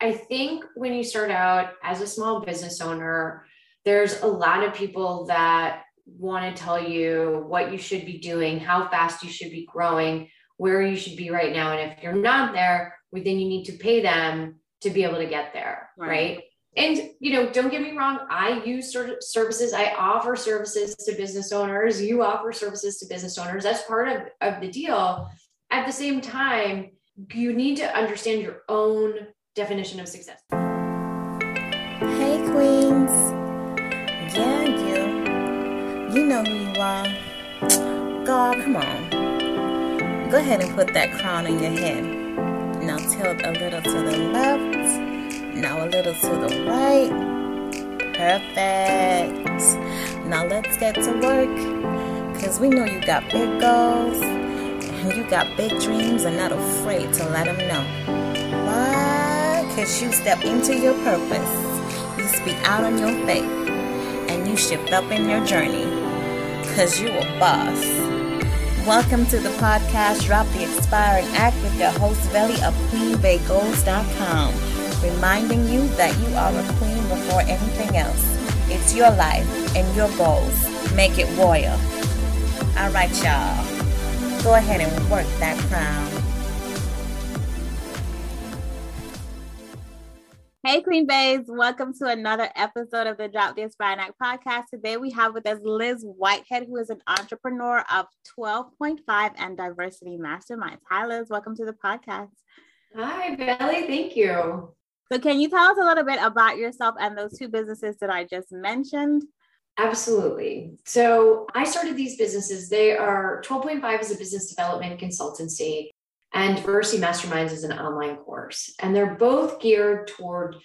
I think when you start out as a small business owner, there's a lot of people that want to tell you what you should be doing, how fast you should be growing, where you should be right now. And if you're not there, well, then you need to pay them to be able to get there. Right. right? And, you know, don't get me wrong. I use services. I offer services to business owners. You offer services to business owners. That's part of, of the deal. At the same time, you need to understand your own definition of success. Hey, Queens. Yeah, you. You know who you are. God, come on. Go ahead and put that crown on your head. Now tilt a little to the left now a little to the right. Perfect. Now let's get to work. Because we know you got big goals and you got big dreams and not afraid to let them know. Why? Because you step into your purpose. You speak out on your faith. And you shift up in your journey. Because you a boss. Welcome to the podcast Drop the Aspiring Act with your host, Veli of QueenBayGoals.com reminding you that you are a queen before anything else. It's your life and your goals. Make it royal. All right, y'all. Go ahead and work that crown. Hey, Queen Bays, welcome to another episode of the Drop This Aspiring Act podcast. Today we have with us Liz Whitehead, who is an entrepreneur of 12.5 and Diversity Masterminds. Hi, Liz, welcome to the podcast. Hi, Belly. Thank you. So, can you tell us a little bit about yourself and those two businesses that I just mentioned? Absolutely. So, I started these businesses. They are 12.5 is a business development consultancy, and Diversity Masterminds is an online course. And they're both geared toward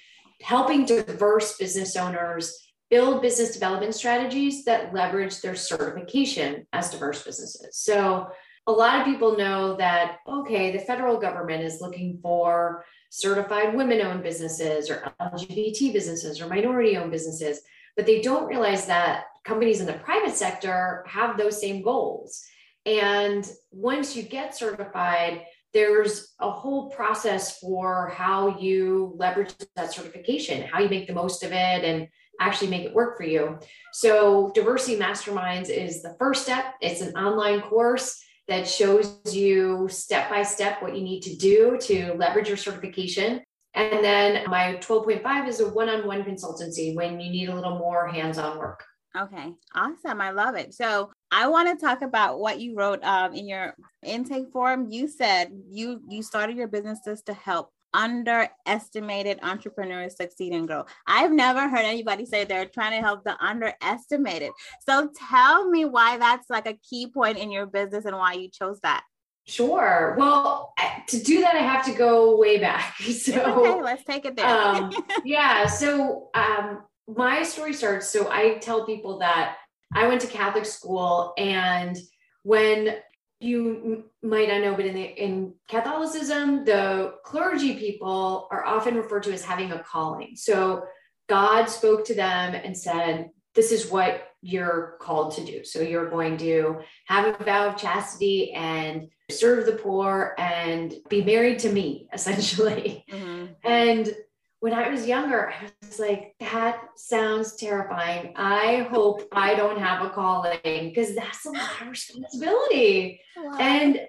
helping diverse business owners build business development strategies that leverage their certification as diverse businesses. So, a lot of people know that, okay, the federal government is looking for certified women owned businesses or LGBT businesses or minority owned businesses, but they don't realize that companies in the private sector have those same goals. And once you get certified, there's a whole process for how you leverage that certification, how you make the most of it, and actually make it work for you. So, Diversity Masterminds is the first step. It's an online course that shows you step by step what you need to do to leverage your certification. And then my 12.5 is a one on one consultancy when you need a little more hands on work. Okay, awesome. I love it. So I want to talk about what you wrote um, in your intake form. You said you you started your businesses to help underestimated entrepreneurs succeed and grow. I've never heard anybody say they're trying to help the underestimated. So tell me why that's like a key point in your business and why you chose that. Sure. Well, to do that, I have to go way back. So okay, let's take it there. um, yeah. So um, my story starts. So I tell people that I went to Catholic school, and when you might not know, but in the, in Catholicism, the clergy people are often referred to as having a calling. So God spoke to them and said, "This is what you're called to do. So you're going to have a vow of chastity and serve the poor and be married to me, essentially." Mm-hmm. And when I was younger, I was like, that sounds terrifying. I hope I don't have a calling because that's a lot of responsibility. Wow. And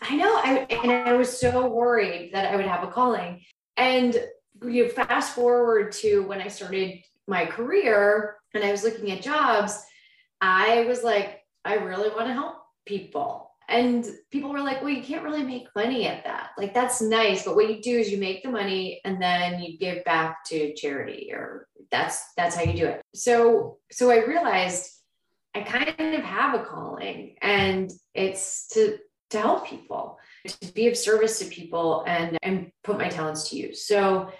I know I and I was so worried that I would have a calling. And you fast forward to when I started my career and I was looking at jobs, I was like, I really want to help people and people were like well you can't really make money at that. Like that's nice but what you do is you make the money and then you give back to charity or that's that's how you do it. So so i realized i kind of have a calling and it's to to help people to be of service to people and and put my talents to use. So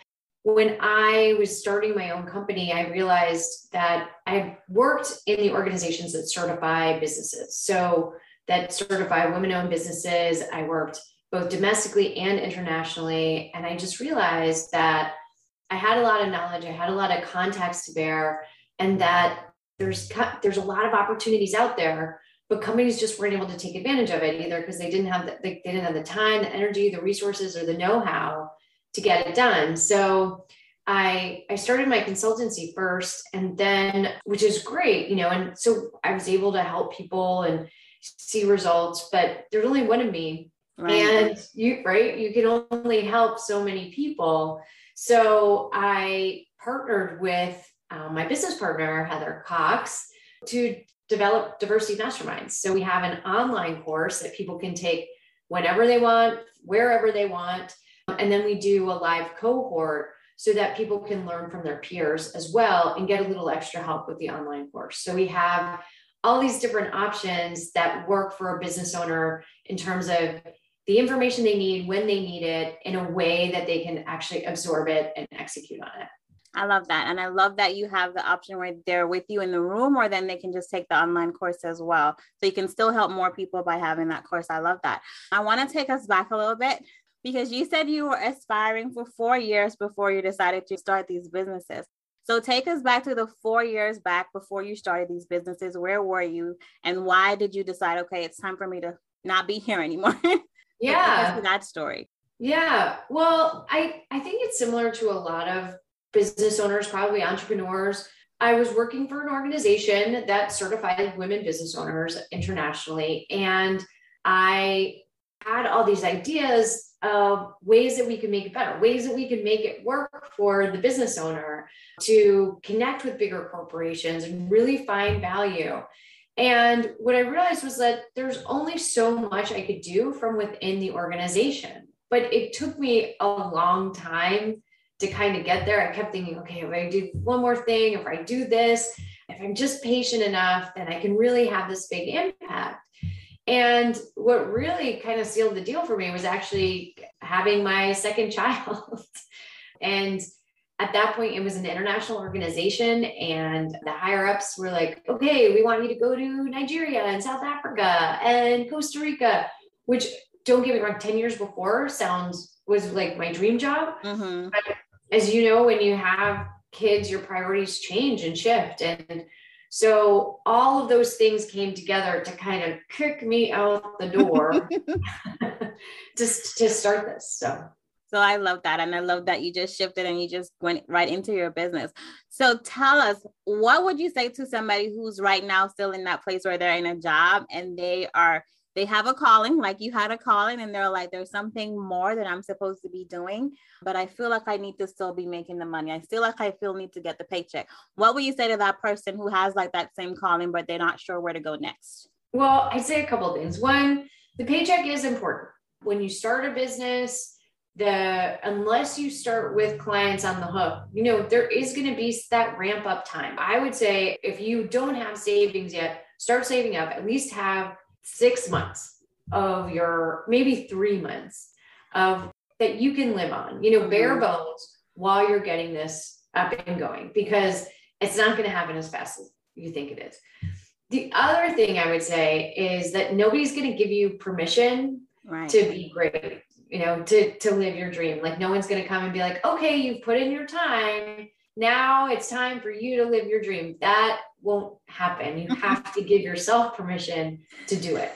when I was starting my own company, I realized that I worked in the organizations that certify businesses. So that certify women owned businesses. I worked both domestically and internationally. And I just realized that I had a lot of knowledge, I had a lot of contacts to bear, and that there's there's a lot of opportunities out there, but companies just weren't able to take advantage of it either because they didn't have the, they, they didn't have the time, the energy, the resources, or the know-how to get it done. So I I started my consultancy first and then which is great, you know, and so I was able to help people and see results, but there's only one of me. Right. And you right, you can only help so many people. So I partnered with uh, my business partner Heather Cox to develop diversity masterminds. So we have an online course that people can take whenever they want, wherever they want, and then we do a live cohort so that people can learn from their peers as well and get a little extra help with the online course. So we have all these different options that work for a business owner in terms of the information they need when they need it in a way that they can actually absorb it and execute on it. I love that. And I love that you have the option where they're with you in the room, or then they can just take the online course as well. So you can still help more people by having that course. I love that. I want to take us back a little bit because you said you were aspiring for four years before you decided to start these businesses. So take us back to the four years back before you started these businesses. Where were you and why did you decide, okay, it's time for me to not be here anymore? Yeah. that story. Yeah. Well, I, I think it's similar to a lot of business owners, probably entrepreneurs. I was working for an organization that certified women business owners internationally. And I had all these ideas of ways that we can make it better, ways that we can make it work for the business owner to connect with bigger corporations and really find value. And what I realized was that there's only so much I could do from within the organization. But it took me a long time to kind of get there. I kept thinking, okay, if I do one more thing, if I do this, if I'm just patient enough, then I can really have this big impact. And what really kind of sealed the deal for me was actually having my second child. and at that point, it was an international organization, and the higher ups were like, okay, we want you to go to Nigeria and South Africa and Costa Rica, which don't get me wrong, 10 years before sounds was like my dream job. Mm-hmm. But as you know, when you have kids, your priorities change and shift. And so all of those things came together to kind of kick me out the door just to start this. So so I love that. And I love that you just shifted and you just went right into your business. So tell us, what would you say to somebody who's right now still in that place where they're in a job and they are they have a calling, like you had a calling, and they're like, there's something more that I'm supposed to be doing, but I feel like I need to still be making the money. I feel like I feel need to get the paycheck. What would you say to that person who has like that same calling, but they're not sure where to go next? Well, I'd say a couple things. One, the paycheck is important. When you start a business, the unless you start with clients on the hook, you know, there is going to be that ramp up time. I would say if you don't have savings yet, start saving up, at least have six months of your maybe three months of that you can live on, you know, bare mm-hmm. bones while you're getting this up and going because it's not going to happen as fast as you think it is. The other thing I would say is that nobody's going to give you permission right. to be great, you know, to to live your dream. Like no one's going to come and be like, "Okay, you've put in your time. Now it's time for you to live your dream." That won't happen. You have to give yourself permission to do it.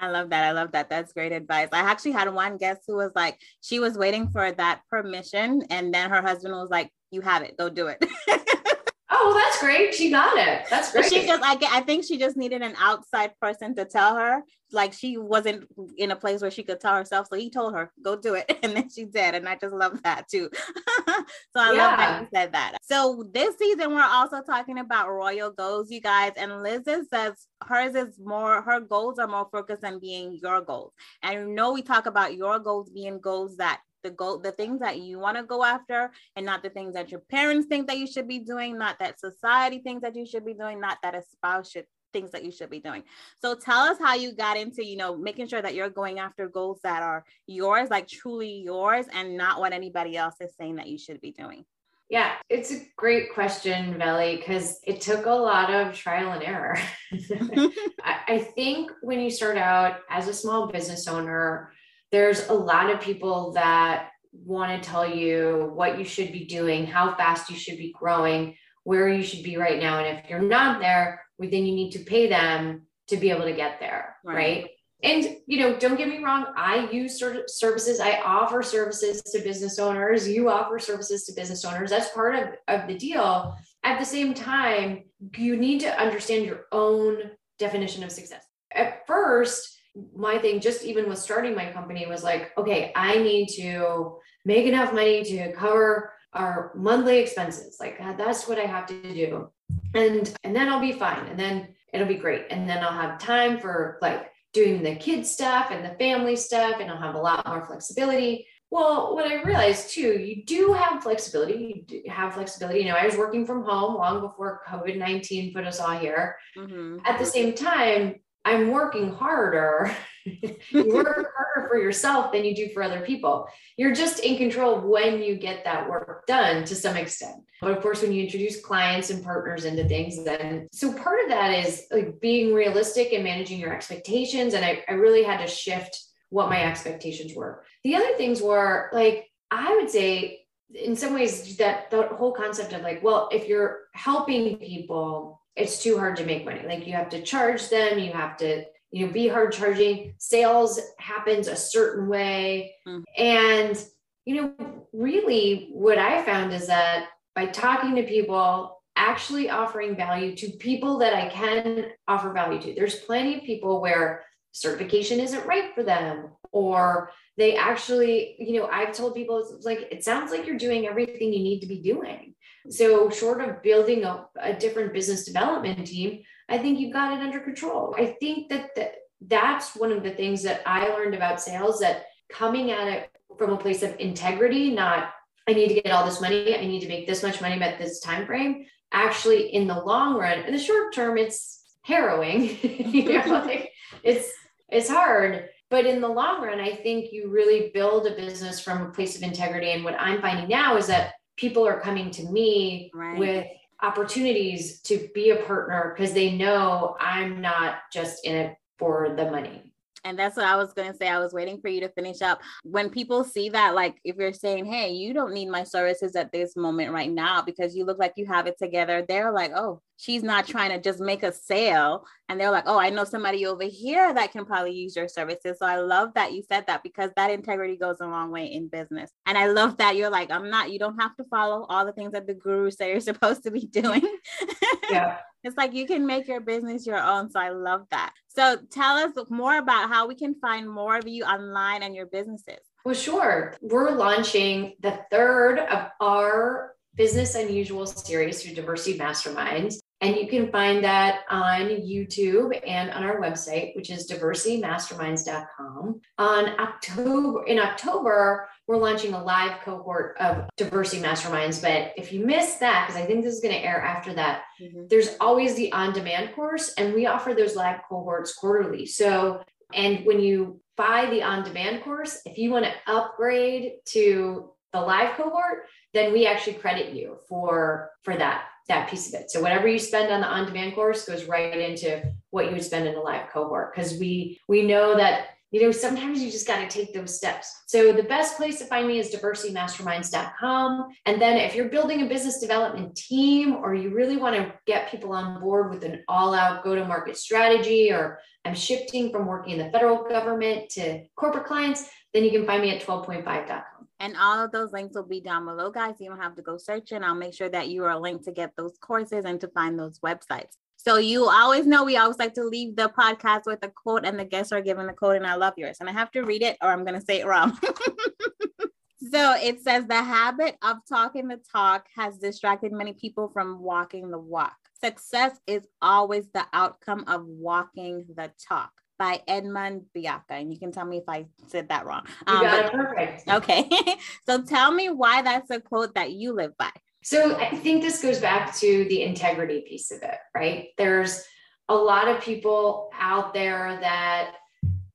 I love that. I love that. That's great advice. I actually had one guest who was like, she was waiting for that permission, and then her husband was like, "You have it. Go do it." oh, well, that's great. She got it. That's great. But she just, I, I think she just needed an outside person to tell her. Like she wasn't in a place where she could tell herself. So he told her, go do it. And then she did. And I just love that too. so I yeah. love that you said that. So this season, we're also talking about royal goals, you guys. And Liz says hers is more, her goals are more focused on being your goals. And you know, we talk about your goals being goals that the goal the things that you want to go after and not the things that your parents think that you should be doing not that society thinks that you should be doing not that a spouse should things that you should be doing so tell us how you got into you know making sure that you're going after goals that are yours like truly yours and not what anybody else is saying that you should be doing yeah, it's a great question, Veli, because it took a lot of trial and error. I think when you start out as a small business owner, there's a lot of people that want to tell you what you should be doing, how fast you should be growing, where you should be right now. And if you're not there, well, then you need to pay them to be able to get there. Right. right? And, you know, don't get me wrong, I use services, I offer services to business owners, you offer services to business owners. That's part of, of the deal. At the same time, you need to understand your own definition of success. At first, my thing, just even with starting my company, was like, okay, I need to make enough money to cover our monthly expenses. Like that's what I have to do. And and then I'll be fine. And then it'll be great. And then I'll have time for like doing the kids stuff and the family stuff, and I'll have a lot more flexibility. Well, what I realized too, you do have flexibility. You do have flexibility. You know, I was working from home long before COVID 19 put us all here. Mm-hmm. At the same time, I'm working harder. you work harder for yourself than you do for other people. You're just in control when you get that work done to some extent. But of course, when you introduce clients and partners into things, then so part of that is like being realistic and managing your expectations. And I, I really had to shift what my expectations were. The other things were like, I would say in some ways that the whole concept of like, well, if you're helping people, it's too hard to make money. Like you have to charge them, you have to, you know, be hard charging. Sales happens a certain way. Mm. And, you know, really what I found is that by talking to people, actually offering value to people that I can offer value to. There's plenty of people where certification isn't right for them or they actually you know i've told people it's like it sounds like you're doing everything you need to be doing so short of building a, a different business development team i think you've got it under control. I think that the, that's one of the things that i learned about sales that coming at it from a place of integrity not i need to get all this money i need to make this much money at this time frame actually in the long run in the short term it's harrowing you know like it's it's hard. But in the long run i think you really build a business from a place of integrity. And what i'm finding now is that people are coming to me right. with opportunities to be a partner because they know i'm not just in it for the money and that's what I was going to say. I was waiting for you to finish up. When people see that, like if you're saying, hey, you don't need my services at this moment right now because you look like you have it together, they're like, oh, she's not trying to just make a sale. And they're like, oh, I know somebody over here that can probably use your services. So I love that you said that because that integrity goes a long way in business. And I love that you're like, I'm not, you don't have to follow all the things that the guru say you're supposed to be doing. Yeah. it's like you can make your business your own. So I love that. So tell us more about how we can find more of you online and your businesses. Well, sure. We're launching the third of our Business Unusual series through Diversity Masterminds. And you can find that on YouTube and on our website, which is diversitymasterminds.com. On October, in October, we're launching a live cohort of diversity masterminds. But if you miss that, because I think this is going to air after that, mm-hmm. there's always the on-demand course, and we offer those live cohorts quarterly. So, and when you buy the on-demand course, if you want to upgrade to the live cohort, then we actually credit you for for that that piece of it. So whatever you spend on the on-demand course goes right into what you would spend in a live cohort because we we know that you know sometimes you just got to take those steps. So the best place to find me is diversitymasterminds.com and then if you're building a business development team or you really want to get people on board with an all-out go-to-market strategy or I'm shifting from working in the federal government to corporate clients, then you can find me at 12point5.com. And all of those links will be down below, guys. You don't have to go searching. I'll make sure that you are linked to get those courses and to find those websites. So you always know we always like to leave the podcast with a quote, and the guests are given the quote, and I love yours. And I have to read it, or I'm going to say it wrong. so it says the habit of talking the talk has distracted many people from walking the walk. Success is always the outcome of walking the talk by Edmond Mbiaka. And you can tell me if I said that wrong. Um, you got it perfect. Okay. so tell me why that's a quote that you live by. So I think this goes back to the integrity piece of it, right? There's a lot of people out there that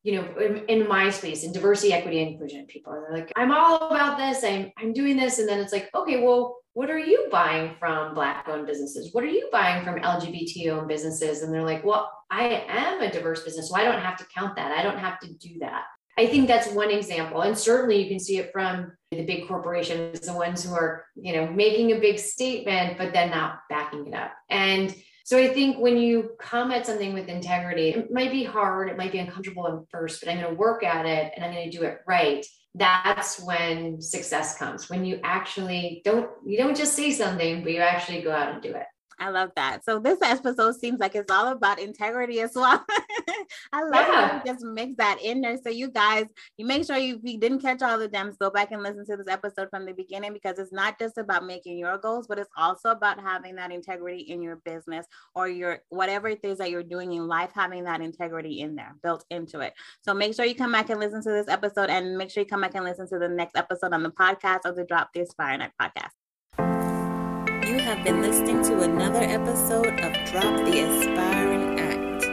you know, in, in, my space, in diversity, equity, inclusion, people are like, I'm all about this. I'm I'm doing this, and then it's like, okay, well, what are you buying from Black-owned businesses? What are you buying from LGBT-owned businesses? And they're like, well, I am a diverse business, so I don't have to count that. I don't have to do that. I think that's one example, and certainly you can see it from the big corporations, the ones who are, you know, making a big statement but then not backing it up. And So I think when you come at something with integrity, it might be hard, it might be uncomfortable at first, but I'm going to work at it and I'm going to do it right. That's when success comes. When you actually don't, you don't just say something, but you actually go out and do it. I love that. So this episode seems like it's all about integrity as well. I love yeah. how you just mix that in there. So you guys, you make sure you, if you didn't catch all the gems, go back and listen to this episode from the beginning because it's not just about making your goals, but it's also about having that integrity in your business or your whatever it is that you're doing in life, having that integrity in there, built into it. So make sure you come back and listen to this episode and make sure you come back and listen to the next episode on the podcast of the Drop This Fire Night podcast. Have been listening to another episode of Drop the Aspiring Act.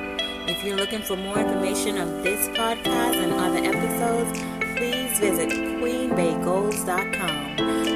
If you're looking for more information on this podcast and other episodes, please visit queenbaygoals.com.